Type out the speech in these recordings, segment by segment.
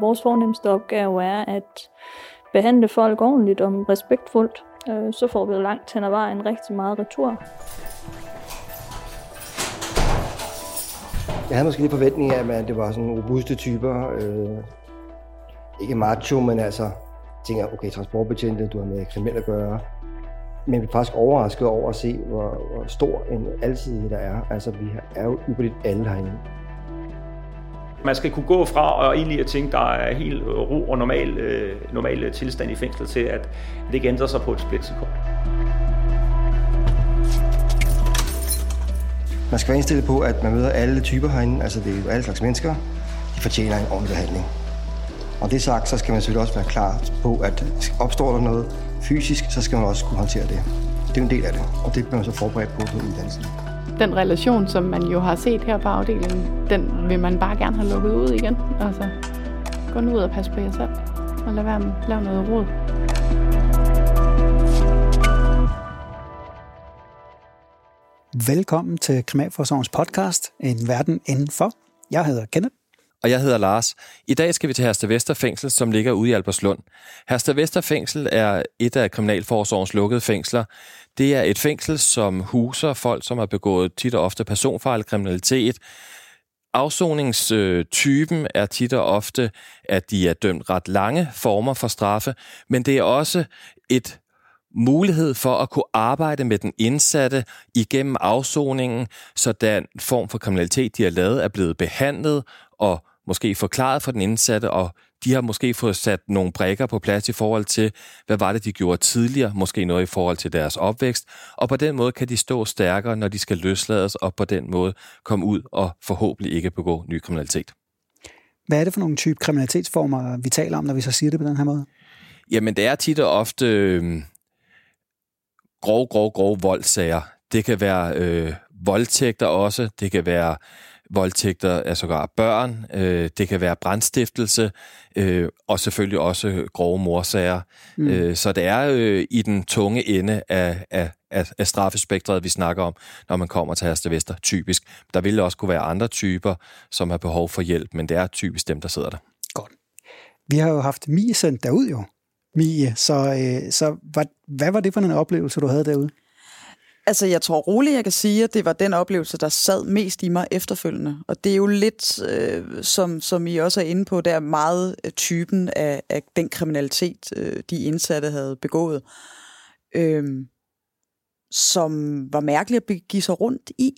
Vores fornemmeste opgave er at behandle folk ordentligt og respektfuldt. Øh, så får vi langt hen ad vejen rigtig meget retur. Jeg havde måske lidt forventning af, at det var sådan robuste typer. Øh, ikke macho, men altså tænker, okay, transportbetjente, du har med kriminelle at gøre. Men vi er faktisk overrasket over at se, hvor, hvor stor en alsidighed der er. Altså, vi er jo ypperligt alle herinde. Man skal kunne gå fra og egentlig at tænke, der er helt ro og normal, øh, normal øh, tilstand i fængslet til, at det ikke ændrer sig på et splitsekund. Man skal være indstillet på, at man møder alle typer herinde. Altså, det er jo alle slags mennesker. De fortjener en ordentlig behandling. Og det sagt, så skal man selvfølgelig også være klar på, at opstår der noget fysisk, så skal man også kunne håndtere det. Det er en del af det, og det bliver man så forberedt på på uddannelsen. Den relation, som man jo har set her på afdelingen, den vil man bare gerne have lukket ud igen. Altså, gå nu ud og passe på jer selv, og lad være med at lave noget råd. Velkommen til Kriminalforsorgens podcast, En Verden Indenfor. Jeg hedder Kenneth. Og jeg hedder Lars. I dag skal vi til Herste Vester Fængsel, som ligger ude i Alberslund. Herste Vester Fængsel er et af Kriminalforsorgens lukkede fængsler. Det er et fængsel, som huser folk, som har begået tit og ofte personfarlig kriminalitet. Afsoningstypen øh, er tit og ofte, at de er dømt ret lange former for straffe, men det er også et mulighed for at kunne arbejde med den indsatte igennem afsoningen, så den form for kriminalitet, de har lavet, er blevet behandlet og måske forklaret for den indsatte, og de har måske fået sat nogle brækker på plads i forhold til, hvad var det, de gjorde tidligere, måske noget i forhold til deres opvækst, og på den måde kan de stå stærkere, når de skal løslades, og på den måde komme ud og forhåbentlig ikke begå ny kriminalitet. Hvad er det for nogle type kriminalitetsformer, vi taler om, når vi så siger det på den her måde? Jamen, det er tit og ofte øh, grov, grov, grov voldsager. Det kan være øh, voldtægter også, det kan være voldtægter af sågar børn, øh, det kan være brandstiftelse, øh, og selvfølgelig også grove morsager. Mm. Øh, så det er øh, i den tunge ende af, af, af, af straffespektret, vi snakker om, når man kommer til Herste Vester, typisk. Der vil også kunne være andre typer, som har behov for hjælp, men det er typisk dem, der sidder der. Godt. Vi har jo haft Mie sendt derud jo, Mie, så, øh, så hvad, hvad var det for en oplevelse, du havde derude? Altså, jeg tror roligt, jeg kan sige, at det var den oplevelse, der sad mest i mig efterfølgende. Og det er jo lidt, øh, som, som I også er inde på, der er meget øh, typen af, af den kriminalitet, øh, de indsatte havde begået, øh, som var mærkelig at begive sig rundt i.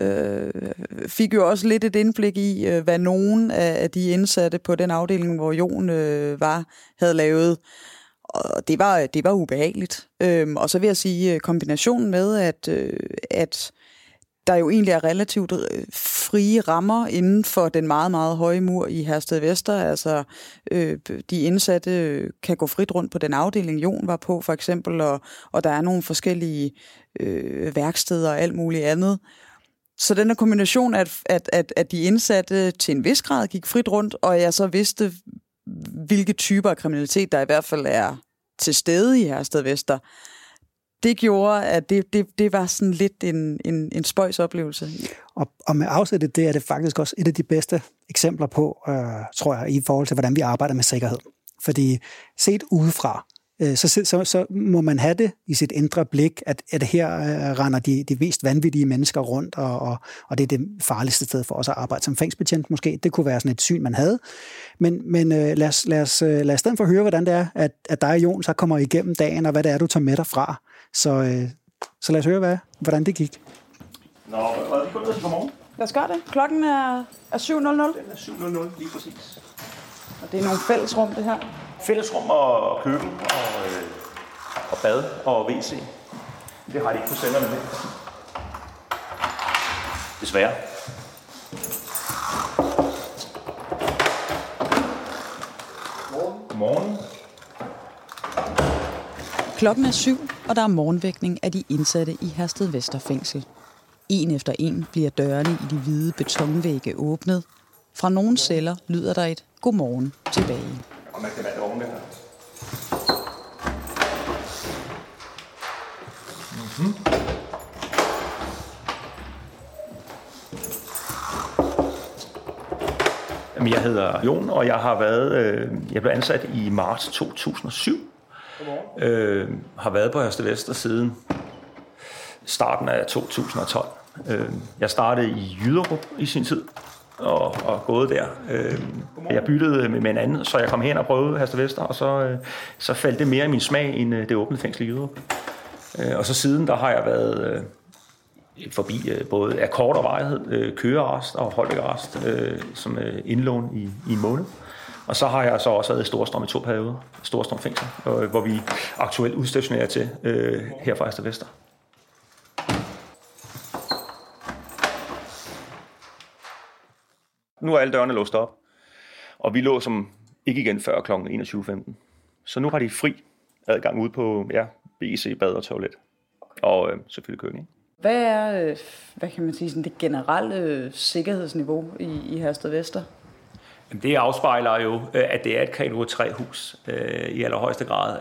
Øh, fik jo også lidt et indblik i, øh, hvad nogen af de indsatte på den afdeling, hvor Jon øh, var, havde lavet og det var, det var ubehageligt. Øhm, og så vil jeg sige, øh, kombinationen med, at, øh, at der jo egentlig er relativt øh, frie rammer inden for den meget, meget høje mur i Hersted Vester. Altså, øh, de indsatte øh, kan gå frit rundt på den afdeling, Jon var på for eksempel, og, og der er nogle forskellige øh, værksteder og alt muligt andet. Så den her kombination, at, at, at, at de indsatte til en vis grad gik frit rundt, og jeg så vidste, hvilke typer af kriminalitet, der i hvert fald er til stede i Hersted Vester, det gjorde, at det, det, det var sådan lidt en, en, en spøjs oplevelse. Og, og med afsættet det er det faktisk også et af de bedste eksempler på, øh, tror jeg, i forhold til, hvordan vi arbejder med sikkerhed. Fordi set udefra, så, så, så må man have det i sit indre blik, at, at her øh, render de, de mest vanvittige mennesker rundt, og, og, og det er det farligste sted for os at arbejde som fængsbetjent måske. Det kunne være sådan et syn, man havde. Men, men øh, lad, os, lad, os, lad os stedet for høre, hvordan det er, at, at dig og Jon så kommer igennem dagen, og hvad det er, du tager med dig fra. Så, øh, så lad os høre, hvad, hvordan det gik. Nå, og det går ned til godmorgen. Lad os gøre det. Klokken er, er 7.00. Den er 7.00, lige præcis. Og det er nogle fællesrum, det her fællesrum og køkken og, øh, og bad og WC. Det har de ikke på senderne med. Desværre. Morgen. Klokken er syv, og der er morgenvækning af de indsatte i Hersted Vesterfængsel. En efter en bliver dørene i de hvide betonvægge åbnet. Fra nogle celler lyder der et godmorgen tilbage og man kan være doven her. Mm-hmm. Jamen, jeg hedder Jon, og jeg har været, øh, jeg blev ansat i marts 2007. Øh, har været på Hørste Vester siden starten af 2012. Øh, jeg startede i Jyderup i sin tid, og, og gået der. Øh, jeg byttede med, med en anden, så jeg kom hen og prøvede Hørste Vester, og så, øh, så faldt det mere i min smag end øh, det åbne fængsel i Jyderup. Øh, og så siden, der har jeg været... Øh, Øh, forbi øh, både af kort og varighed, øh, kørearrest og holdvækkerarrest, øh, som øh, indlån i, i en måned. Og så har jeg så også været i Storstrøm i to perioder, Storstrøm fængsel, øh, hvor vi aktuelt udstationerer til øh, her fra Ester Vester. Nu er alle dørene låst op, og vi lå som ikke igen før kl. 21.15. Så nu har de fri adgang ud på ja, BC, bad og toilet. Og øh, selvfølgelig køkken. Ikke? Hvad er, øh, hvad kan man sige, sådan det generelle øh, sikkerhedsniveau i, i Hersted Vester? Det afspejler jo, øh, at det er et kategori 3-hus øh, i allerhøjeste grad.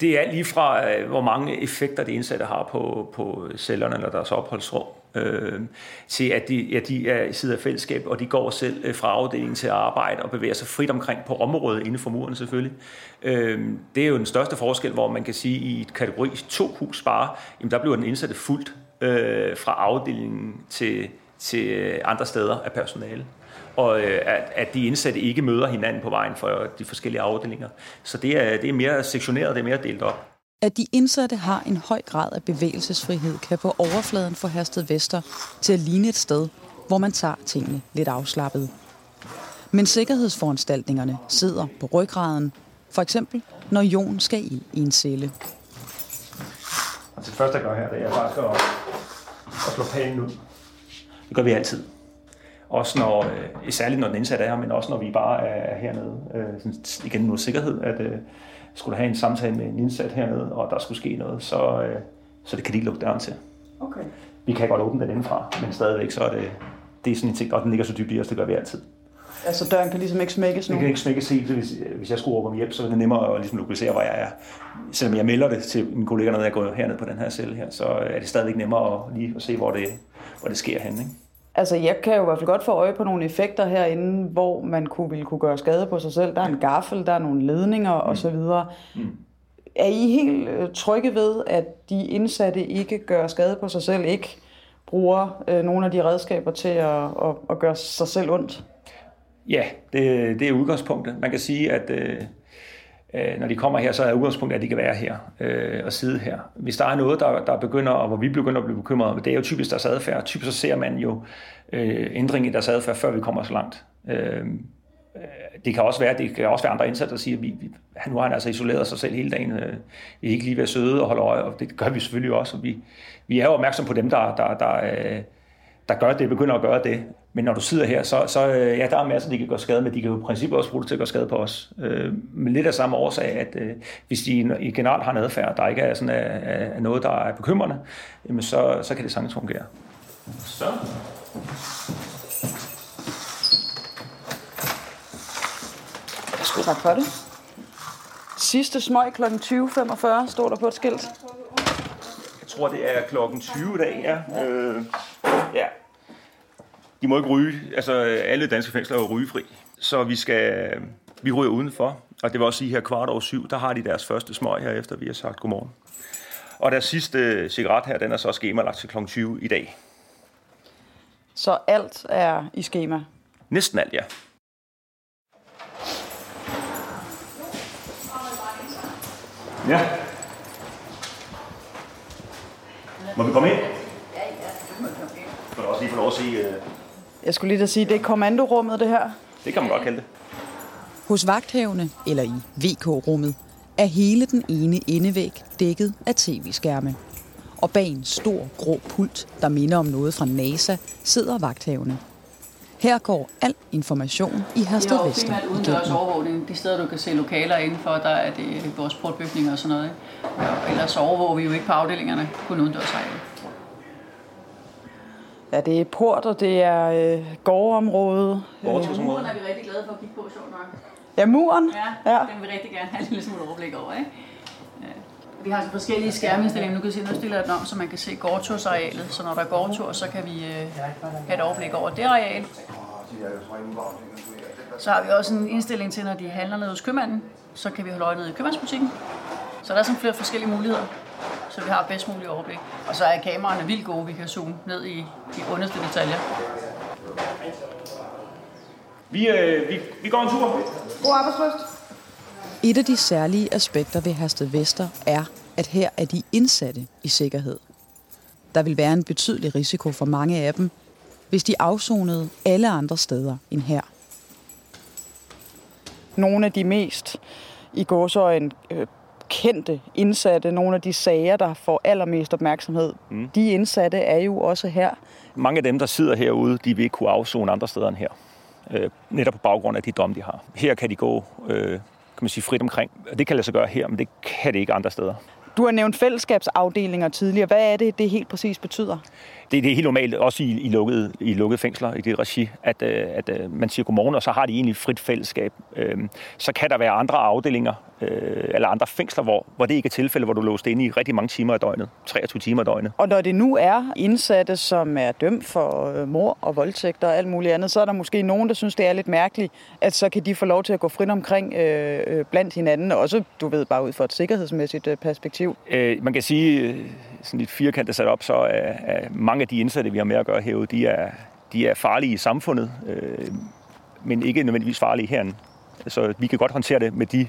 Det er lige fra, hvor mange effekter de indsatte har på, på cellerne eller deres opholdsrum, øh, til at de, ja, de er sidder i fællesskab, og de går selv øh, fra afdelingen til arbejde og bevæger sig frit omkring på området inden for muren selvfølgelig. Øh, det er jo den største forskel, hvor man kan sige, at i et kategori 2-hus bare, jamen der bliver den indsatte fuldt øh, fra afdelingen til, til øh, andre steder af personale og øh, at, at de indsatte ikke møder hinanden på vejen for de forskellige afdelinger. Så det er, det er mere sektioneret, det er mere delt op. At de indsatte har en høj grad af bevægelsesfrihed, kan på overfladen få Hersted Vester til at ligne et sted, hvor man tager tingene lidt afslappet. Men sikkerhedsforanstaltningerne sidder på ryggraden, for eksempel når Jon skal i, i en celle. Altså det første, jeg gør her, det er faktisk at, at slå pælen ud. Det gør vi altid. Også når, øh, særligt når den indsatte er her, men også når vi bare er hernede. Øh, sådan, igen noget sikkerhed, at øh, skulle have en samtale med en indsat hernede, og der skulle ske noget, så, øh, så det kan de ikke lukke døren til. Okay. Vi kan godt åbne den indenfra, men stadigvæk så er det, det er sådan en ting, og den ligger så dybt i os, det gør vi altid. Altså døren kan ligesom ikke smækkes nu? Den kan ikke smækkes helt, hvis, hvis jeg skulle råbe om hjælp, så er det nemmere at ligesom lokalisere, hvor jeg er. Selvom jeg melder det til mine kolleger, når jeg går herned på den her celle her, så er det stadigvæk nemmere at, lige at se, hvor det, hvor det sker henne. Ikke? Altså, jeg kan jo i hvert fald godt få øje på nogle effekter herinde, hvor man kunne, ville kunne gøre skade på sig selv. Der er en gaffel, der er nogle ledninger mm. osv. Mm. Er I helt øh, trygge ved, at de indsatte ikke gør skade på sig selv, ikke bruger øh, nogle af de redskaber til at, at, at gøre sig selv ondt? Ja, det, det er udgangspunktet. Man kan sige, at øh, øh, når de kommer her, så er udgangspunktet, at de kan være her øh, og sidde her. Hvis der er noget, der, der begynder, og hvor vi begynder at blive bekymrede, det er jo typisk deres adfærd. Typisk så ser man jo øh, ændring i deres adfærd, før vi kommer så langt. Øh, øh, det kan også være, det kan også være andre indsatte, der siger, at vi, vi, nu har han altså isoleret sig selv hele dagen. Øh, vi er ikke lige ved at søde og holde øje, og det gør vi selvfølgelig også. Og vi, vi er jo opmærksom på dem, der, der, der, øh, der gør det, begynder at gøre det. Men når du sidder her, så, så øh, ja, der er masser, de kan gøre skade, men de kan jo i princippet også bruge det til at gøre skade på os. Øh, men lidt af samme årsag, at øh, hvis de i generelt har en adfærd, der ikke er, sådan, er, er noget, der er bekymrende, jamen så, så kan det sagtens fungere. Så. Tak for det. Sidste smøg kl. 20.45 står der på et skilt. Jeg tror, det er klokken 20 i dag, ja. Øh, ja. De må ikke ryge. Altså, alle danske fængsler er jo rygefri. Så vi skal... Vi ryger udenfor. Og det vil også sige, her kvart over syv, der har de deres første smøg her, efter vi har sagt godmorgen. Og deres sidste cigaret her, den er så skemalagt til kl. 20 i dag. Så alt er i skema? Næsten alt, ja. Ja. Må vi komme ind? Ja, ja, det må komme ind. Kan du også lige få lov at sige... Jeg skulle lige da sige, det er kommandorummet, det her. Det kan man godt kalde det. Hos vagthævne, eller i VK-rummet, er hele den ene endevæg dækket af tv-skærme. Og bag en stor grå pult, der minder om noget fra NASA, sidder vagthævne. Her går al information i Hersted Vester. Det er udendørs overvågning. De steder, du kan se lokaler indenfor, der er det vores portbygninger og sådan noget. Ja, ellers overvåger vi jo ikke på afdelingerne, kun udendørs areal. Ja, det er port, og det er øh, gårdområde. Muren er vi rigtig glade for at kigge på, sjovt nok. Ja, muren? Ja, ja. den vil vi rigtig gerne have en lille smule overblik over, ikke? Ja. Vi har altså forskellige skærmindstillinger. Nu kan se, nu stiller jeg den om, så man kan se gårdtursarealet. Så når der er gårdtur, så kan vi øh, have et overblik over det areal. Så har vi også en indstilling til, når de handler ned hos købmanden, så kan vi holde øje nede i købmandsbutikken. Så der er sådan flere forskellige muligheder, så vi har bedst mulig overblik. Og så er kameraerne vildt gode, vi kan zoome ned i de underste detaljer. Vi, øh, vi, vi går en tur. God arbejdsløst. Et af de særlige aspekter ved Hersted Vester er, at her er de indsatte i sikkerhed. Der vil være en betydelig risiko for mange af dem, hvis de afsonede alle andre steder end her. Nogle af de mest i gåsøjen øh, kendte indsatte, nogle af de sager, der får allermest opmærksomhed, mm. de indsatte er jo også her. Mange af dem, der sidder herude, de vil ikke kunne afzone andre steder end her. Øh, netop på baggrund af de domme, de har. Her kan de gå øh, kan man sige, frit omkring. Det kan lade sig gøre her, men det kan det ikke andre steder. Du har nævnt fællesskabsafdelinger tidligere. Hvad er det, det helt præcis betyder? Det, det er helt normalt, også i, i, lukkede, i lukkede fængsler i det regi, at, øh, at, at man siger godmorgen, og så har de egentlig frit fællesskab. Øhm, så kan der være andre afdelinger, øh, eller andre fængsler, hvor, hvor det ikke er tilfælde, hvor du låst inde i rigtig mange timer af døgnet. 23 timer af døgnet. Og når det nu er indsatte, som er dømt for øh, mor og voldtægter og alt muligt andet, så er der måske nogen, der synes, det er lidt mærkeligt, at så kan de få lov til at gå frit omkring øh, blandt hinanden, også, du ved, bare ud fra et sikkerhedsmæssigt perspektiv. Øh, man kan sige, sådan lidt firkantet sat op, så er, er mange af de indsatte, vi har med at gøre herude, de er, de er farlige i samfundet, øh, men ikke nødvendigvis farlige herinde. Så vi kan godt håndtere det med de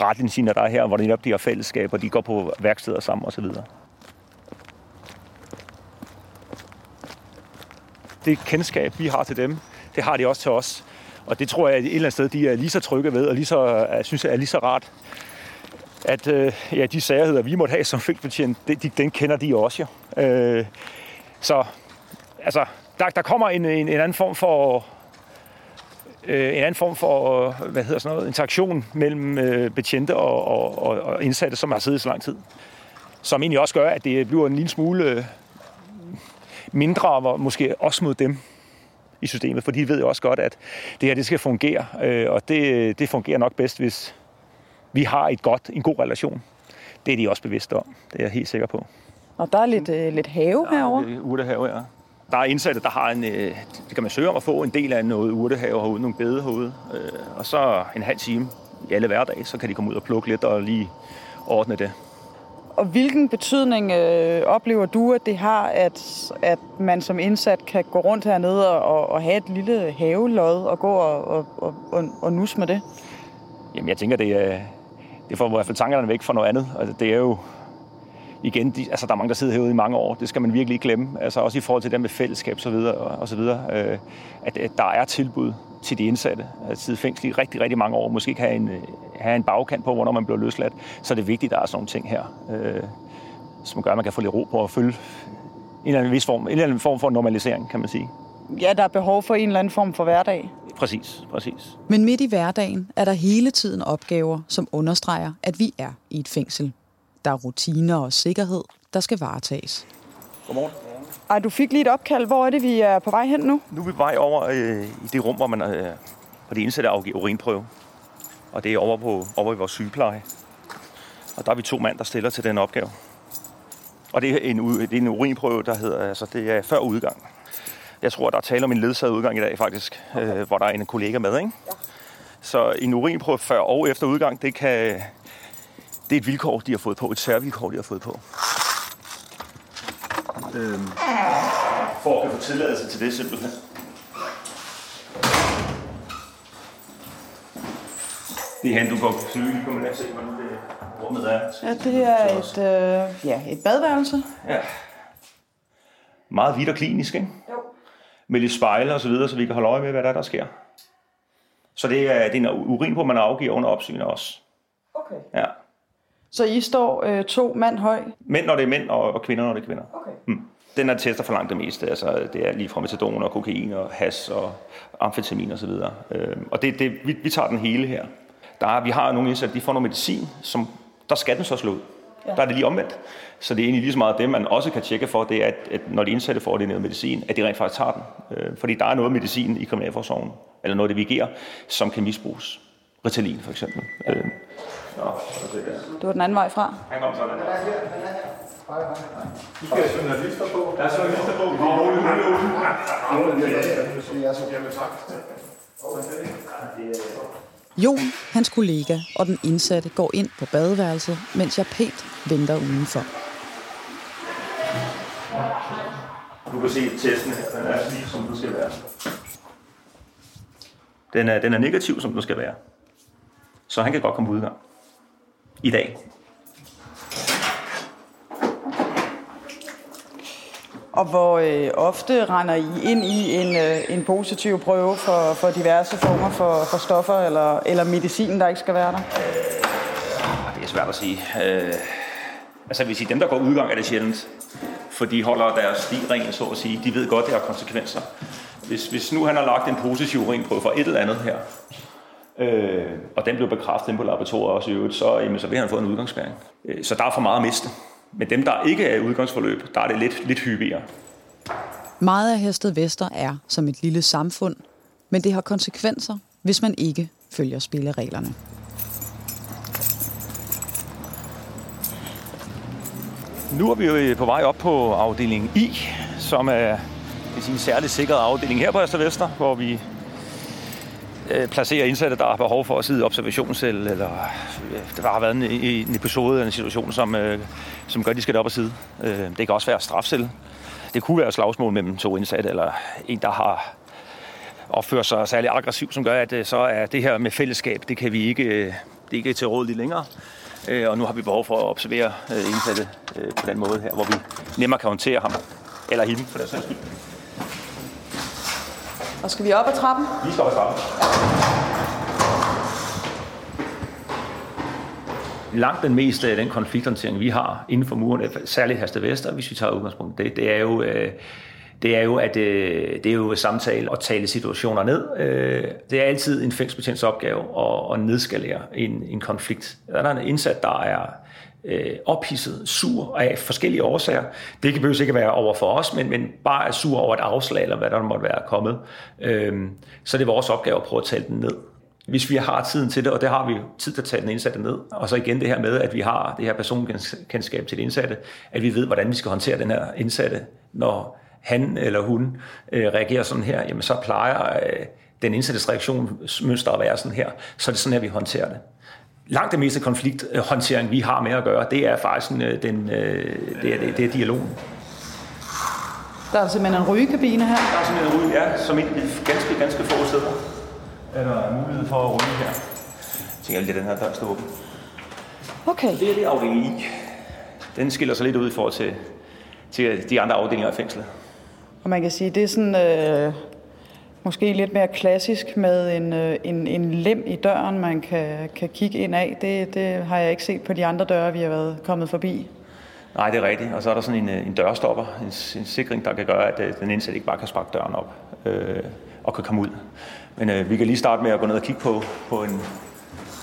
retningslinjer, der er her, hvor de netop de har fællesskab, og de går på værksteder sammen osv. Det kendskab, vi har til dem, det har de også til os. Og det tror jeg, at et eller andet sted, de er lige så trygge ved, og lige så, øh, jeg synes, er lige så rart, at øh, ja, de særheder, vi måtte have som fængselsbetjent, de, den kender de også. Ja. Øh, så altså, der, der kommer en, en, en anden form for øh, en anden form for hvad hedder sådan noget, interaktion mellem øh, betjente og, og, og, og indsatte, som har siddet så lang tid. Som egentlig også gør, at det bliver en lille smule øh, mindre, måske også mod dem i systemet, for de ved jo også godt, at det her det skal fungere, øh, og det, det fungerer nok bedst, hvis vi har et godt, en god relation. Det er de også bevidste om, det er jeg helt sikker på. Og der er lidt, øh, lidt have herovre? Ja, urtehave, ja. Der er indsatte, der har en, øh, det kan man søge om at få en del af noget urtehave herude, nogle bede herude. Øh, og så en halv time i alle hverdage, så kan de komme ud og plukke lidt og lige ordne det. Og hvilken betydning øh, oplever du, at det har, at, at man som indsat kan gå rundt hernede og, og have et lille havelod og gå og, og, og, og nus med det? Jamen, jeg tænker, det, er, det får i hvert fald tankerne væk fra noget andet. Altså, det er jo igen, de, altså der er mange, der sidder herude i mange år. Det skal man virkelig ikke glemme. Altså også i forhold til det med fællesskab så videre, og så videre, øh, at, at der er tilbud til de indsatte at sidde fængsel i rigtig, rigtig mange år. Måske kan have en, øh, have en bagkant på, hvornår man bliver løsladt. Så er det vigtigt, at der er sådan nogle ting her, øh, som gør, at man kan få lidt ro på at følge en eller anden, vis form, en eller anden form for normalisering, kan man sige. Ja, der er behov for en eller anden form for hverdag. Præcis, præcis. Men midt i hverdagen er der hele tiden opgaver, som understreger, at vi er i et fængsel. Der er rutiner og sikkerhed, der skal varetages. Godmorgen. Ej, du fik lige et opkald. Hvor er det, vi er på vej hen nu? Nu er vi på vej over øh, i det rum, hvor man øh, på det indsatte afgiver urinprøve. Og det er over, på, over i vores sygepleje. Og der er vi to mand, der stiller til den opgave. Og det er en, det er en urinprøve, der hedder, altså det er før udgang. Jeg tror, der er tale om en ledsaget udgang i dag faktisk, okay. øh, hvor der er en kollega med, ikke? Ja. Så en urinprøve før og efter udgang, det kan, det er et vilkår, de har fået på, et særvilkår, de har fået på. Øhm, for at få tilladelse til det simpelthen. Det er hen, du går til kan man se, hvordan det rummet er. Ja, det er et, øh, ja, et badværelse. Ja. Meget hvidt og klinisk, ikke? Jo. Med lidt spejle og så videre, så vi kan holde øje med, hvad der, er, der sker. Så det er, det er en urin på, man afgiver under opsyn også. Okay. Ja. Så I står øh, to mand høj? Mænd, når det er mænd, og, og kvinder, når det er kvinder. Okay. Hmm. Den er tester for langt det meste. Altså, det er lige fra metadon og kokain og has og amfetamin osv. Og, øhm, og det, det, vi, vi tager den hele her. Der er, vi har nogle indsatte, de får noget medicin, som der skal den så slå ud. Ja. Der er det lige omvendt. Så det er egentlig lige så meget det, man også kan tjekke for, det er, at, at når de indsatte får det noget medicin, at de rent faktisk tager den. Øh, fordi der er noget medicin i kriminalforsorgen, eller noget, det vi giver, som kan misbruges. Ritalin for eksempel. Ja. Øh, Nå, det var den anden vej fra. Han kom sådan. Hej, hej. Vi skal have journalister på. Der er journalister på. Vi er roligt ude. Jamen tak. Jon, hans kollega og den indsatte går ind på badeværelset, mens jeg pænt venter udenfor. Du kan se testen her. Den er lige som den skal være. Den er, den er negativ, som den skal være. Så han kan godt komme udgang. I dag. Og hvor øh, ofte render I ind i en, øh, en positiv prøve for, for diverse former for, for stoffer eller, eller medicin, der ikke skal være der? Ah, det er svært at sige. Øh, altså, hvis I dem, der går udgang, er det sjældent. For de holder deres sti ren, så at sige. De ved godt, det har konsekvenser. Hvis, hvis nu han har lagt en positiv urinprøve for et eller andet her, øh, og den blev bekræftet på laboratoriet også i øvrigt, så, jamen, så vil han få en udgangsspæring. Øh, så der er for meget at miste. Men dem, der ikke er i udgangsforløb, der er det lidt, lidt hyppigere. Meget af Hested Vester er som et lille samfund, men det har konsekvenser, hvis man ikke følger spillereglerne. Nu er vi jo på vej op på afdeling I, som er en særligt sikret afdeling her på Østervester, hvor vi øh, placerer indsatte, der har behov for at sidde i observationscelle, eller øh, der har været en, en episode eller en situation, som, øh, som gør, at de skal op og sidde. Øh, det kan også være strafcelle. Det kunne være slagsmål mellem to indsatte, eller en, der har opført sig særlig aggressiv, som gør, at øh, så er det her med fællesskab, det kan vi ikke, øh, det er ikke til råd lige længere. Øh, og nu har vi behov for at observere øh, indsatte øh, på den måde her, hvor vi nemmere kan håndtere ham, eller hende for det sags skyld. Og skal vi op ad trappen? Vi skal op ad trappen. Langt den meste af den konflikthåndtering, vi har inden for muren, særligt Herste Vester, hvis vi tager udgangspunkt, det, det er jo... Øh, det er jo, at øh, det er jo samtale og tale situationer ned. Øh, det er altid en fængselsbetjents opgave at, at nedskalere en, en konflikt. Der er en indsat, der er øh, ophidset, sur af forskellige årsager. Det kan behøves ikke være over for os, men, men bare er sur over et afslag, eller hvad der måtte være kommet. Øh, så det er vores opgave at prøve at tale den ned hvis vi har tiden til det, og det har vi tid til at tage den indsatte ned. Og så igen det her med, at vi har det her personkendskab til det indsatte, at vi ved, hvordan vi skal håndtere den her indsatte, når han eller hun øh, reagerer sådan her, jamen så plejer øh, den indsattes reaktionsmønster at være sådan her. Så er det sådan her, vi håndterer det. Langt det meste konflikthåndtering, vi har med at gøre, det er faktisk øh, den, øh, det, er, det, det er dialogen. Der er simpelthen en rygekabine her. Der er simpelthen en ryge, ja, som et ganske, ganske få steder er der mulighed for at ryge her. Jeg tænker, at den her dør står åben. Okay. Det er det afdeling I. Den skiller sig lidt ud i forhold til, til de andre afdelinger af fængslet. Og man kan sige, det er sådan øh, måske lidt mere klassisk med en, øh, en, en lem i døren, man kan, kan kigge ind af. Det, det har jeg ikke set på de andre døre, vi har været kommet forbi. Nej, det er rigtigt. Og så er der sådan en, øh, en dørstopper, en, en sikring, der kan gøre, at øh, den indsatte ikke bare kan sparke døren op øh, og kan komme ud. Men øh, vi kan lige starte med at gå ned og kigge på, på en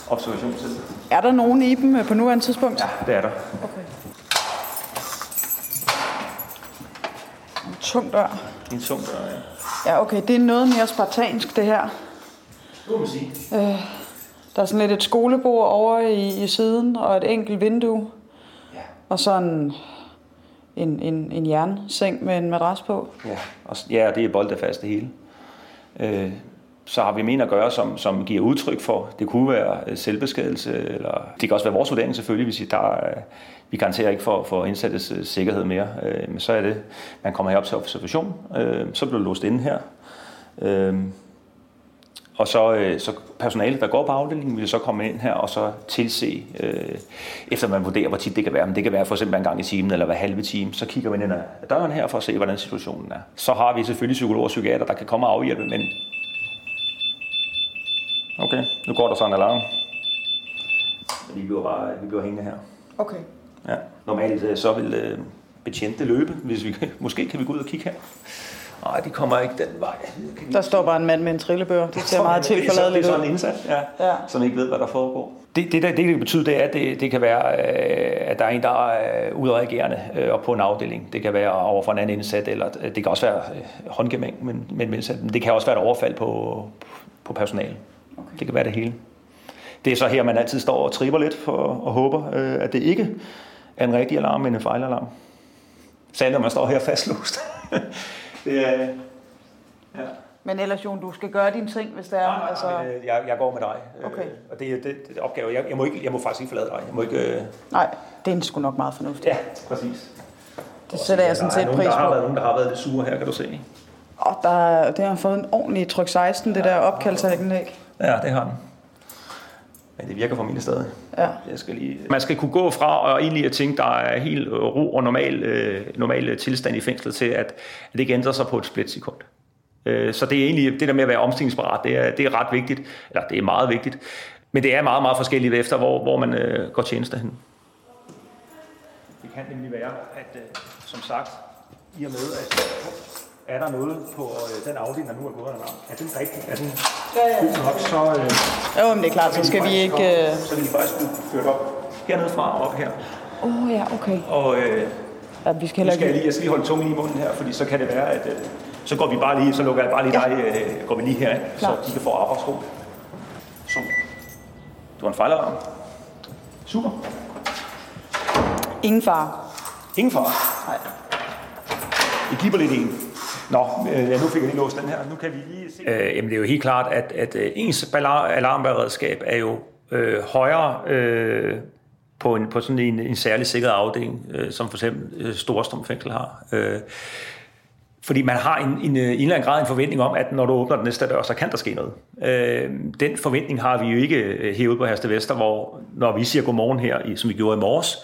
observationstid. Er der nogen i dem på nuværende tidspunkt? Ja, det er der. Okay. En tung dør. En tung dør, ja. Ja, okay. Det er noget mere spartansk, det her. Det må man sige. Øh, der er sådan lidt et skolebord over i, i siden, og et enkelt vindue. Ja. Og så en, en, en, en jernseng med en madras på. Ja, og, ja, det er boldefast det hele. Øh, så har vi men at gøre, som, som giver udtryk for, det kunne være øh, selvbeskadelse, eller det kan også være vores vurdering selvfølgelig, hvis der øh, vi garanterer ikke for, for indsattes øh, sikkerhed mere. Øh, men så er det, man kommer herop til observation, øh, så bliver du låst inde her. Øh, og så, øh, så personalet, der går på afdelingen, vil så komme ind her og så tilse, øh, efter man vurderer, hvor tit det kan være. Men det kan være for eksempel en gang i timen eller hver halve time. Så kigger man ind ad døren her for at se, hvordan situationen er. Så har vi selvfølgelig psykologer og psykiater, der kan komme og afhjælpe, men Okay, nu går der så en alarm. Vi bliver bare vi bliver hængende her. Okay. Ja. Normalt øh, så vil øh, betjente løbe, hvis vi måske kan vi gå ud og kigge her. Nej, de kommer ikke den vej. Vi... Der står bare en mand med en trillebør. Det ser meget tilforladeligt ud. Det er sådan en indsat, ja, ja. som ikke ved, hvad der foregår. Det, det, det, det betyder, det er, at det, det kan være, øh, at der er en, der er udreagerende og på en afdeling. Det kan være over for en anden indsat, eller det kan også være håndgemæng med, med en indsat. Men det kan også være et overfald på, på personalen. Okay. Det kan være det hele. Det er så her, man altid står og tripper lidt for, og håber, øh, at det ikke er en rigtig alarm end en fejlalarm. Særligt når man står her fastlåst. det er, ja. Men ellers, Jon, du skal gøre dine ting, hvis det er... Nej, nej, altså... men, øh, jeg, jeg går med dig. Øh, okay. Og det er det, det, opgave. Jeg, jeg, må ikke, jeg må faktisk ikke forlade dig. Jeg må ikke, øh... Nej, det er sgu nok meget fornuftigt. Ja, præcis. Det sætter jeg sådan set pris på. Der har været nogen, der har været det sure her, kan du se. Og der, det har fået en ordentlig tryk 16, det der opkaldsanlæg. Ja, det har den. Men det virker for mine stadig. Ja. Jeg skal lige... Man skal kunne gå fra og egentlig at tænke, der er helt ro og normal, øh, normal tilstand i fængslet, til at, at det ikke ændrer sig på et splitsekund. Øh, så det er egentlig det der med at være omstillingsparat, det er, det er ret vigtigt, eller det er meget vigtigt. Men det er meget, meget forskelligt efter, hvor, hvor man øh, går tjeneste hen. Det kan nemlig være, at øh, som sagt, i og med, at er der noget på øh, den afdeling, der nu er gået af Er den rigtig? Er den ja, ja. god nok? Så, øh, jo, men det er klart, så skal vi ikke... Øh... Så vil de faktisk blive ført op hernede fra og op her. Åh oh, ja, okay. Og øh, ja, vi skal heller skal jeg, lige, jeg skal lige holde tungen i munden her, fordi så kan det være, at øh, så går vi bare lige, så lukker jeg bare lige ja. dig, øh, går vi lige her, så de kan få arbejdsro. Så. Du har en fejlalarm. Super. Ingen far. Ingen far? Nej. Vi giver lidt en. Nå, øh, nu fik jeg lige låst den her. Nu kan vi lige se. Øh, jamen, det er jo helt klart, at, at øh, ens alarmberedskab er jo øh, højere øh, på, en, på sådan en, en særlig sikret afdeling, øh, som for eksempel øh, Storstrøm Fængsel har. Øh, fordi man har en, en, øh, en eller anden grad en forventning om, at når du åbner den næste dør, så kan der ske noget. Øh, den forventning har vi jo ikke øh, herude på Herste Vester, hvor når vi siger godmorgen her, som vi gjorde i morges,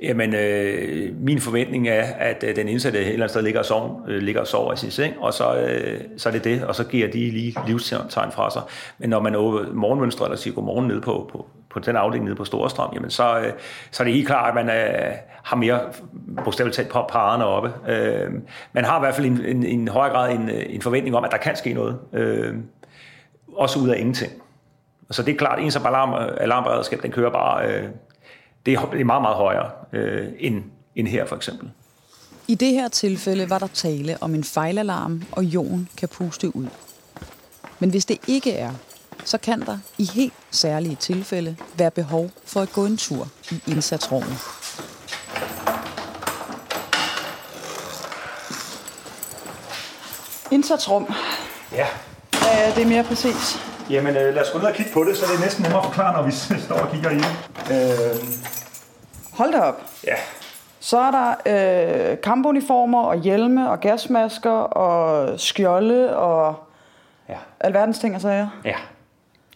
Jamen, øh, min forventning er, at øh, den indsatte et eller andet sted ligger og sover, øh, ligger og sover i sin seng, og så, øh, så er det det, og så giver de lige livstegn fra sig. Men når man åbner morgenmønstret og siger godmorgen nede på, på, på den afdeling nede på Storstrøm, jamen så, øh, så er det helt klart, at man øh, har mere bogstaveligt talt på parerne oppe. Øh, man har i hvert fald en, en, en højere grad en, en forventning om, at der kan ske noget. Øh, også ud af ingenting. Så det er klart, at ens alarm, alarmberedskab, den kører bare øh, det er, meget, meget højere øh, end, end her for eksempel. I det her tilfælde var der tale om en fejlalarm, og Jon kan puste ud. Men hvis det ikke er, så kan der i helt særlige tilfælde være behov for at gå en tur i indsatsrummet. Indsatsrum. Ja. Ja, det er mere præcis. Jamen, øh, lad os gå ned og kigge på det, så det er næsten nemmere at forklare, når vi står og kigger i det. Øh... Hold da op. Ja. Så er der øh, kampuniformer og hjelme og gasmasker og skjolde og ja. alverdens ting og sager. Ja,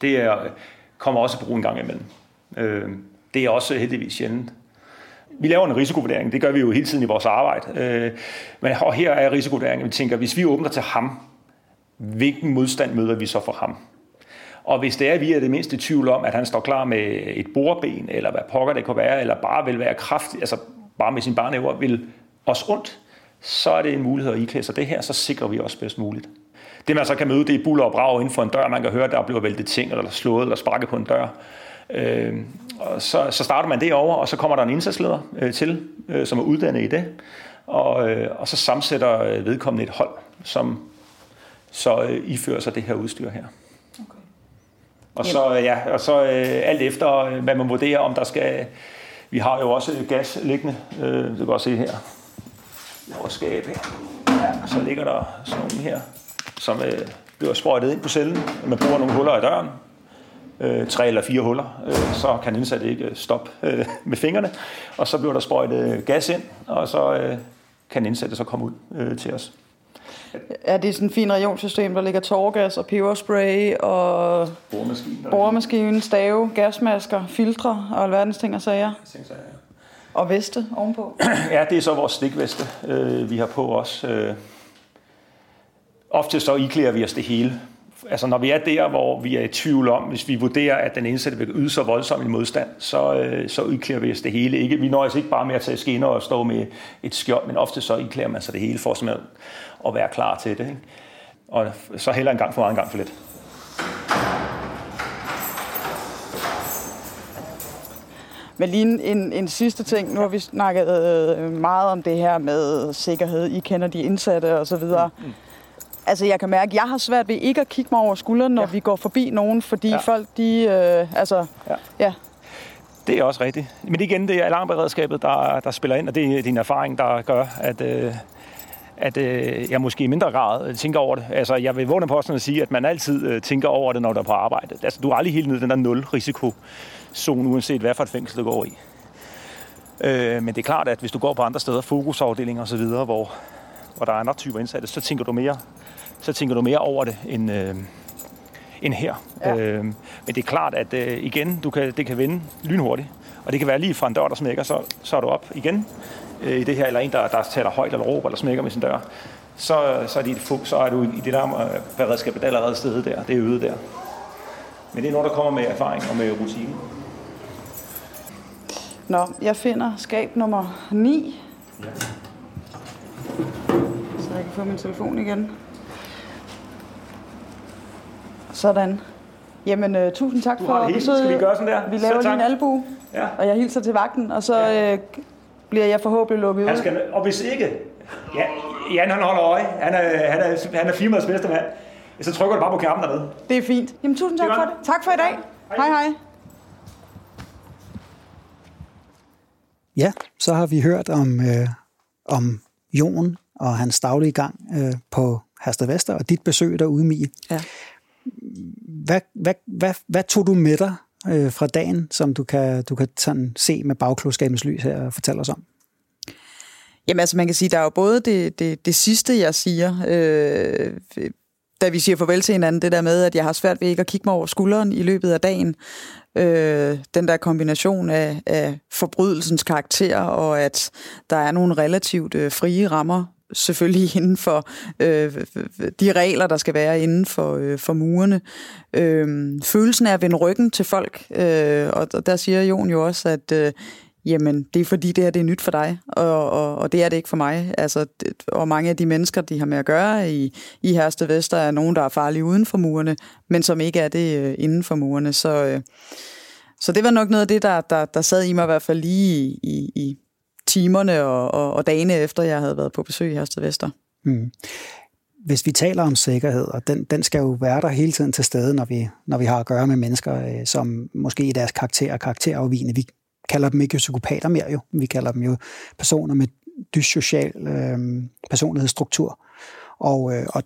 det er, kommer også på brug en gang imellem. Øh, det er også heldigvis sjældent. Vi laver en risikovurdering, det gør vi jo hele tiden i vores arbejde. Øh, men, og her er risikovurderingen, vi tænker, hvis vi åbner til ham, hvilken modstand møder vi så for ham? Og hvis det er, at vi er det mindste tvivl om, at han står klar med et bordben, eller hvad pokker det kan være, eller bare vil være kraftig, altså bare med sin barnæver, vil os ondt, så er det en mulighed at iklæde sig det her, så sikrer vi os bedst muligt. Det man så kan møde, det er buller og brag inden for en dør. Man kan høre, der bliver væltet ting, eller slået, eller sparket på en dør. Øh, og så, så starter man det over, og så kommer der en indsatsleder øh, til, øh, som er uddannet i det. Og, øh, og så sammensætter øh, vedkommende et hold, som så øh, ifører sig det her udstyr her. Og så, ja, og så øh, alt efter, øh, hvad man vurderer, om der skal... Vi har jo også gas liggende. Øh, du kan godt se her. Vores skab her. Ja, så ligger der sådan nogle her, som øh, bliver sprøjtet ind på cellen. Man bruger nogle huller i døren. Øh, tre eller fire huller. Øh, så kan indsatte ikke stoppe øh, med fingrene. Og så bliver der sprøjtet gas ind, og så øh, kan indsatte så komme ud øh, til os. Ja, det er sådan et fint regionssystem, der ligger tårgas og peberspray og boremaskine, boremaskine stave, gasmasker, filtre og alverdens ting og sager. Og veste ovenpå. Ja, det er så vores stikveste, øh, vi har på os. Øh. Ofte så iklæder vi os det hele. Altså når vi er der, hvor vi er i tvivl om, hvis vi vurderer, at den indsatte vil yde så voldsom en modstand, så, øh, så iklæder vi os det hele. Ikke, vi nøjes ikke bare med at tage skinner og stå med et skjold, men ofte så iklæder man sig det hele for simpelthen at være klar til det. Ikke? Og så heller en gang for meget, en gang for lidt. Men lige en, en, en sidste ting. Nu har vi snakket øh, meget om det her med sikkerhed. I kender de indsatte og så videre. Mm, mm. Altså, jeg kan mærke, at jeg har svært ved ikke at kigge mig over skulderen, når ja. vi går forbi nogen, fordi ja. folk, de... Øh, altså, ja. ja. Det er også rigtigt. Men igen, det er alarmberedskabet, der, der spiller ind, og det er din erfaring, der gør, at, øh, at øh, jeg måske i mindre grad tænker over det. Altså, jeg vil vågne på sådan at sige, at man altid øh, tænker over det, når du er på arbejde. Altså, du er aldrig helt nede i den der nul-risikozone, uanset hvad for et fængsel du går i. Øh, men det er klart, at hvis du går på andre steder, fokusafdelinger osv., hvor, hvor der er andre typer indsatte, så tænker du mere, så tænker du mere over det end, øh, end her. Ja. Øh, men det er klart, at øh, igen, du kan, det kan vende lynhurtigt. Og det kan være lige fra en dør, der smækker, så, så er du op igen øh, i det her, eller en, der, der taler højt eller råber eller smækker med sin dør. Så, så, er, det, så er du i det der øh, beredskab, der allerede stedet der. Det er øget der. Men det er noget, der kommer med erfaring og med rutine. Nå, jeg finder skab nummer 9. Ja. Så jeg kan få min telefon igen. Sådan. Jamen, uh, tusind tak for besøget. Skal vi gøre sådan der? Vi laver lige en albu, ja. og jeg hilser til vagten, og så ja. uh, bliver jeg forhåbentlig lukket ud. Han skal, og hvis ikke, ja, Jan han holder øje, han er, han er, han er firmaets bedste mand, så trykker du bare på knappen dernede. Det er fint. Jamen, tusind tak for det. Tak for i dag. Hej hej. hej. Ja, så har vi hørt om, øh, om Jon og hans daglige gang øh, på Hersted Vester, og dit besøg derude, Mie. Ja. Hvad, hvad, hvad, hvad tog du med dig øh, fra dagen, som du kan, du kan sådan se med bagklodskabens lys her og fortælle os om? Jamen altså, man kan sige, der er jo både det, det, det sidste, jeg siger, øh, da vi siger farvel til hinanden, det der med, at jeg har svært ved ikke at kigge mig over skulderen i løbet af dagen. Øh, den der kombination af, af forbrydelsens karakter, og at der er nogle relativt øh, frie rammer, selvfølgelig inden for øh, de regler, der skal være inden for, øh, for murene. Øh, følelsen af at vende ryggen til folk, øh, og, der siger Jon jo også, at øh, jamen, det er fordi, det her det er nyt for dig, og, og, og det er det ikke for mig. Altså, det, og mange af de mennesker, de har med at gøre i, i Herste Vester, er nogen, der er farlige uden for murene, men som ikke er det øh, inden for murene. Så, øh, så det var nok noget af det, der, der, der sad i mig i hvert fald lige i, i, i timerne og, og, og dagene efter, jeg havde været på besøg i Hersted Vester. Mm. Hvis vi taler om sikkerhed, og den, den skal jo være der hele tiden til stede, når vi, når vi har at gøre med mennesker, øh, som måske i deres karakter er karakterafvigende. Vi kalder dem ikke psykopater mere jo. Vi kalder dem jo personer med dyssocial øh, personlighedsstruktur. Og, øh, og,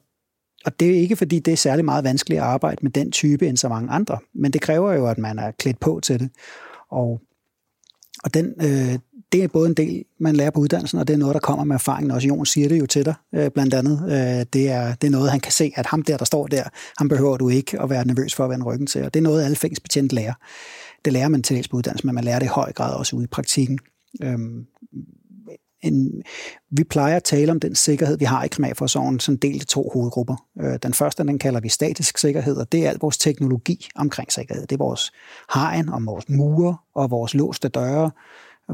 og det er ikke, fordi det er særlig meget vanskeligt at arbejde med den type end så mange andre, men det kræver jo, at man er klædt på til det. Og, og den, øh, det er både en del, man lærer på uddannelsen, og det er noget, der kommer med erfaringen. Også Jon siger det jo til dig, øh, blandt andet. Øh, det, er, det er noget, han kan se, at ham der, der står der, ham behøver du ikke at være nervøs for at vende ryggen til. Og det er noget, alle fængselsbetjente lærer. Det lærer man til dels på uddannelsen, men man lærer det i høj grad også ude i praktikken. Øhm, en, vi plejer at tale om den sikkerhed, vi har i kriminalforsorgen, sådan delt i to hovedgrupper. Øh, den første, den kalder vi statisk sikkerhed, og det er al vores teknologi omkring sikkerhed. Det er vores hegn og vores mure og vores låste døre,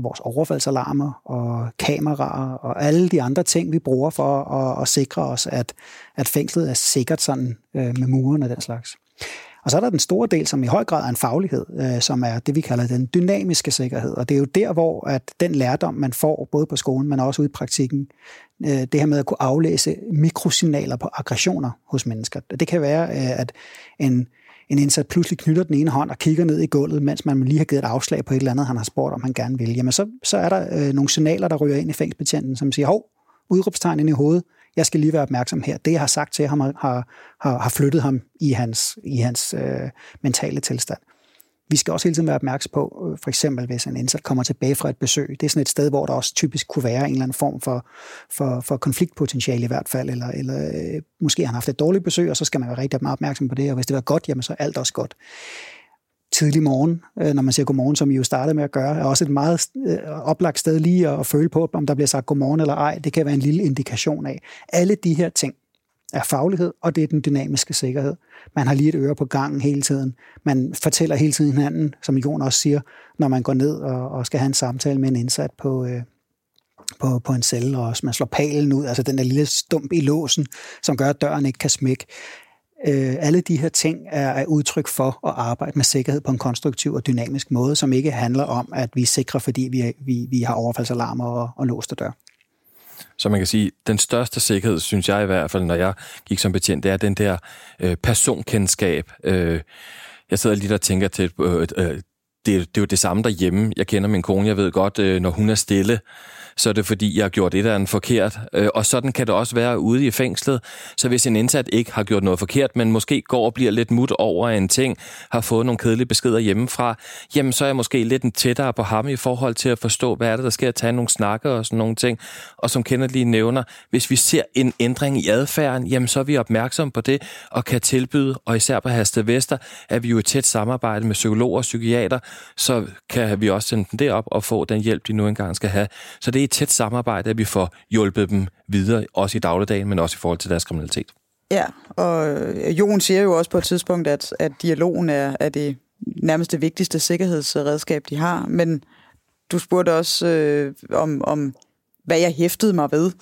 vores overfaldsalarmer og kameraer og alle de andre ting, vi bruger for at, at sikre os, at, at fængslet er sikkert sådan øh, med muren og den slags. Og så er der den store del, som i høj grad er en faglighed, øh, som er det, vi kalder den dynamiske sikkerhed. Og det er jo der, hvor at den lærdom, man får, både på skolen, men også ude i praktikken, øh, det her med at kunne aflæse mikrosignaler på aggressioner hos mennesker. Det kan være, øh, at en, en indsat pludselig knytter den ene hånd og kigger ned i gulvet, mens man lige har givet et afslag på et eller andet, han har spurgt, om han gerne vil. Jamen så, så er der øh, nogle signaler, der ryger ind i fængselsbetjenten, som siger, hov, udråbstegn ind i hovedet, jeg skal lige være opmærksom her. Det, jeg har sagt til ham, har, har, har flyttet ham i hans, i hans øh, mentale tilstand. Vi skal også hele tiden være opmærksom på, øh, for eksempel hvis en indsat kommer tilbage fra et besøg. Det er sådan et sted, hvor der også typisk kunne være en eller anden form for, for, for konfliktpotentiale i hvert fald, eller, eller øh, måske har han haft et dårligt besøg, og så skal man være rigtig meget opmærksom på det, og hvis det var godt, jamen så er alt også godt tidlig morgen, øh, når man siger godmorgen, som I jo startede med at gøre, er også et meget øh, oplagt sted lige at føle på, om der bliver sagt godmorgen eller ej. Det kan være en lille indikation af. Alle de her ting er faglighed, og det er den dynamiske sikkerhed. Man har lige et øre på gangen hele tiden. Man fortæller hele tiden hinanden, som Jon også siger, når man går ned og, og skal have en samtale med en indsat på, øh, på, på en celle, og man slår palen ud, altså den der lille stump i låsen, som gør, at døren ikke kan smække. Øh, alle de her ting er, er udtryk for at arbejde med sikkerhed på en konstruktiv og dynamisk måde, som ikke handler om, at vi er sikre, fordi vi, vi, vi har overfaldsalarmer og, og låste dør. Så man kan sige, den største sikkerhed, synes jeg i hvert fald, når jeg gik som betjent, det er den der øh, personkendskab. Øh, jeg sidder lige der og tænker til, øh, øh, det, det er jo det samme derhjemme. Jeg kender min kone, jeg ved godt, øh, når hun er stille, så er det fordi, jeg har gjort et eller andet forkert. Øh, og sådan kan det også være ude i fængslet. Så hvis en indsat ikke har gjort noget forkert, men måske går og bliver lidt mut over en ting, har fået nogle kedelige beskeder hjemmefra, jamen så er jeg måske lidt en tættere på ham i forhold til at forstå, hvad er det, der sker, at tage nogle snakker og sådan nogle ting. Og som Kenneth lige nævner, hvis vi ser en ændring i adfærden, jamen så er vi opmærksom på det og kan tilbyde, og især på Haste Vester, er vi jo i tæt samarbejde med psykologer og psykiater, så kan vi også sende dem derop og få den hjælp, de nu engang skal have. Så det er et tæt samarbejde, at vi får hjulpet dem videre, også i dagligdagen, men også i forhold til deres kriminalitet. Ja, og øh, Jon siger jo også på et tidspunkt, at, at dialogen er, er det nærmest det vigtigste sikkerhedsredskab, de har. Men du spurgte også øh, om, om, hvad jeg hæftede mig ved.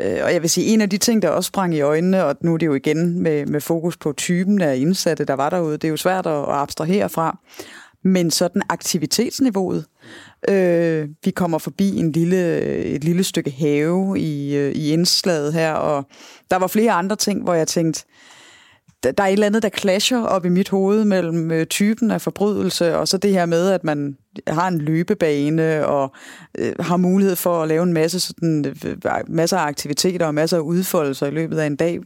Øh, og jeg vil sige, en af de ting, der også sprang i øjnene, og nu er det jo igen med, med fokus på typen af indsatte, der var derude, det er jo svært at abstrahere fra. Men sådan aktivitetsniveauet, Øh, vi kommer forbi en lille, et lille stykke have i, øh, i indslaget her, og der var flere andre ting, hvor jeg tænkte, der er et eller andet, der clasher op i mit hoved mellem øh, typen af forbrydelse, og så det her med, at man har en løbebane og øh, har mulighed for at lave en masse, sådan, øh, masser af aktiviteter og masser af udfoldelser i løbet af en dag.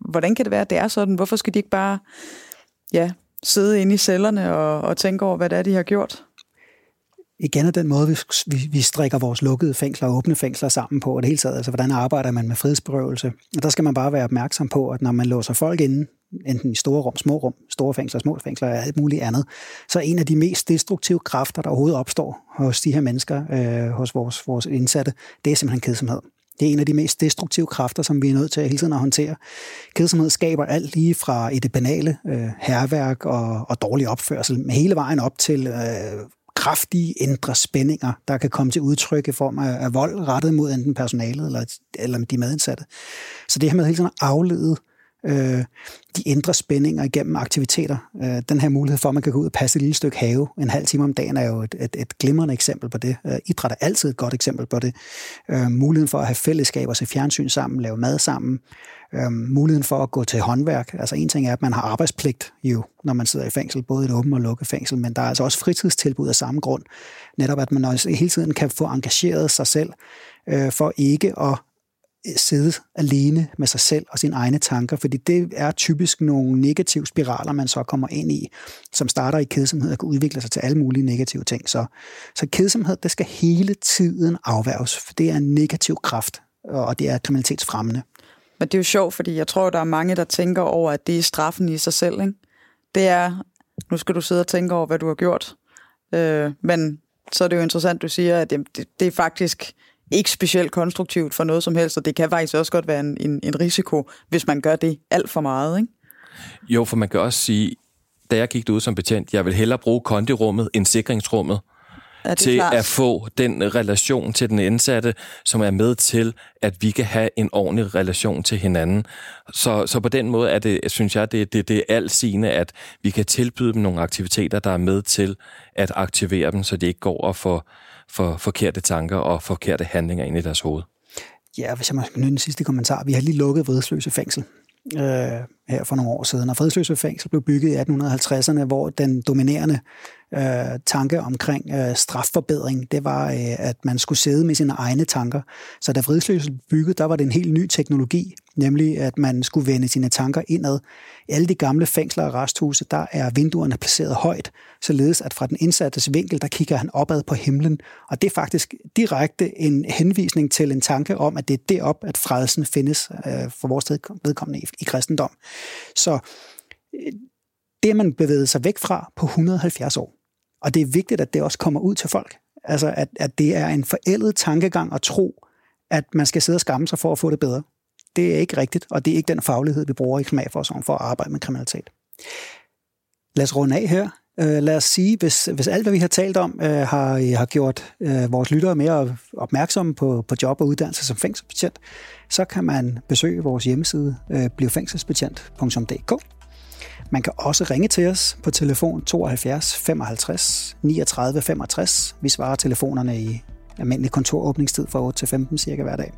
Hvordan kan det være, at det er sådan? Hvorfor skal de ikke bare ja, sidde inde i cellerne og, og tænke over, hvad det er, de har gjort? igen er den måde, vi, vi, vi strikker vores lukkede fængsler og åbne fængsler sammen på, og det hele taget, altså hvordan arbejder man med frihedsberøvelse. Og der skal man bare være opmærksom på, at når man låser folk inde, enten i store rum, små rum, store fængsler, små fængsler og alt muligt andet, så er en af de mest destruktive kræfter, der overhovedet opstår hos de her mennesker, øh, hos vores, vores indsatte, det er simpelthen kedsomhed. Det er en af de mest destruktive kræfter, som vi er nødt til at hele tiden at håndtere. Kedsomhed skaber alt lige fra i det banale øh, herværk og, og dårlig opførsel, med hele vejen op til øh, kraftige indre spændinger, der kan komme til udtryk i form af, af vold rettet mod enten personalet eller, eller de medindsatte. Så det her med hele tiden at aflede øh, Øh, de indre spændinger igennem aktiviteter. Øh, den her mulighed for, at man kan gå ud og passe et lille stykke have en halv time om dagen, er jo et, et, et glimrende eksempel på det. Øh, idræt er altid et godt eksempel på det. Øh, muligheden for at have fællesskaber, se fjernsyn sammen, lave mad sammen. Øh, muligheden for at gå til håndværk. Altså en ting er, at man har arbejdspligt jo, når man sidder i fængsel, både i et åbent og lukket fængsel, men der er altså også fritidstilbud af samme grund. Netop at man også hele tiden kan få engageret sig selv øh, for ikke at sidde alene med sig selv og sine egne tanker, fordi det er typisk nogle negative spiraler, man så kommer ind i, som starter i kedsomhed og kan udvikle sig til alle mulige negative ting. Så, så kedsomhed, det skal hele tiden afværges, for det er en negativ kraft, og det er kriminalitetsfremmende. Men det er jo sjovt, fordi jeg tror, der er mange, der tænker over, at det er straffen i sig selv. Ikke? Det er, nu skal du sidde og tænke over, hvad du har gjort. Øh, men så er det jo interessant, du siger, at det, det er faktisk ikke specielt konstruktivt for noget som helst, og det kan faktisk også godt være en, en, en risiko, hvis man gør det alt for meget, ikke? Jo, for man kan også sige, da jeg gik ud som betjent, jeg vil hellere bruge kondirummet end sikringsrummet til klart. at få den relation til den indsatte, som er med til, at vi kan have en ordentlig relation til hinanden. Så, så på den måde er det, synes jeg, det, det, det er alt sigende, at vi kan tilbyde dem nogle aktiviteter, der er med til at aktivere dem, så de ikke går og får for forkerte tanker og forkerte handlinger ind i deres hoved. Ja, hvis jeg må knytte en sidste kommentar. Vi har lige lukket Vredsløse fængsel øh, her for nogle år siden. Og Fredsløse fængsel blev bygget i 1850'erne, hvor den dominerende øh, tanke omkring øh, strafforbedring, det var, øh, at man skulle sidde med sine egne tanker. Så da Fredsløse byggede, bygget, der var det en helt ny teknologi, nemlig at man skulle vende sine tanker indad. I alle de gamle fængsler og resthuse, der er vinduerne placeret højt, således at fra den indsattes vinkel, der kigger han opad på himlen. Og det er faktisk direkte en henvisning til en tanke om, at det er derop, at frelsen findes øh, for vores vedkommende i, i kristendom. Så øh, det er man bevæget sig væk fra på 170 år. Og det er vigtigt, at det også kommer ud til folk. Altså, at, at det er en forældet tankegang at tro, at man skal sidde og skamme sig for at få det bedre. Det er ikke rigtigt, og det er ikke den faglighed, vi bruger i kriminalforsorgen for at arbejde med kriminalitet. Lad os runde af her. Øh, lad os sige, hvis, hvis alt, hvad vi har talt om, øh, har, har gjort øh, vores lyttere mere opmærksomme på, på job og uddannelse som fængselsbetjent, så kan man besøge vores hjemmeside uh, blivfængselsbetjent.dk. Man kan også ringe til os på telefon 72 55 39 65. Vi svarer telefonerne i almindelig kontoråbningstid fra 8 til 15 cirka hver dag.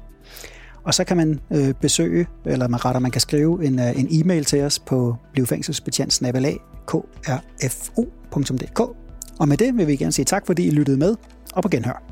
Og så kan man øh, besøge, eller man retter, man kan skrive en, øh, en e-mail til os på blivfængselsbetjent.krfo.dk. Og med det vil vi gerne sige tak, fordi I lyttede med, og på genhør.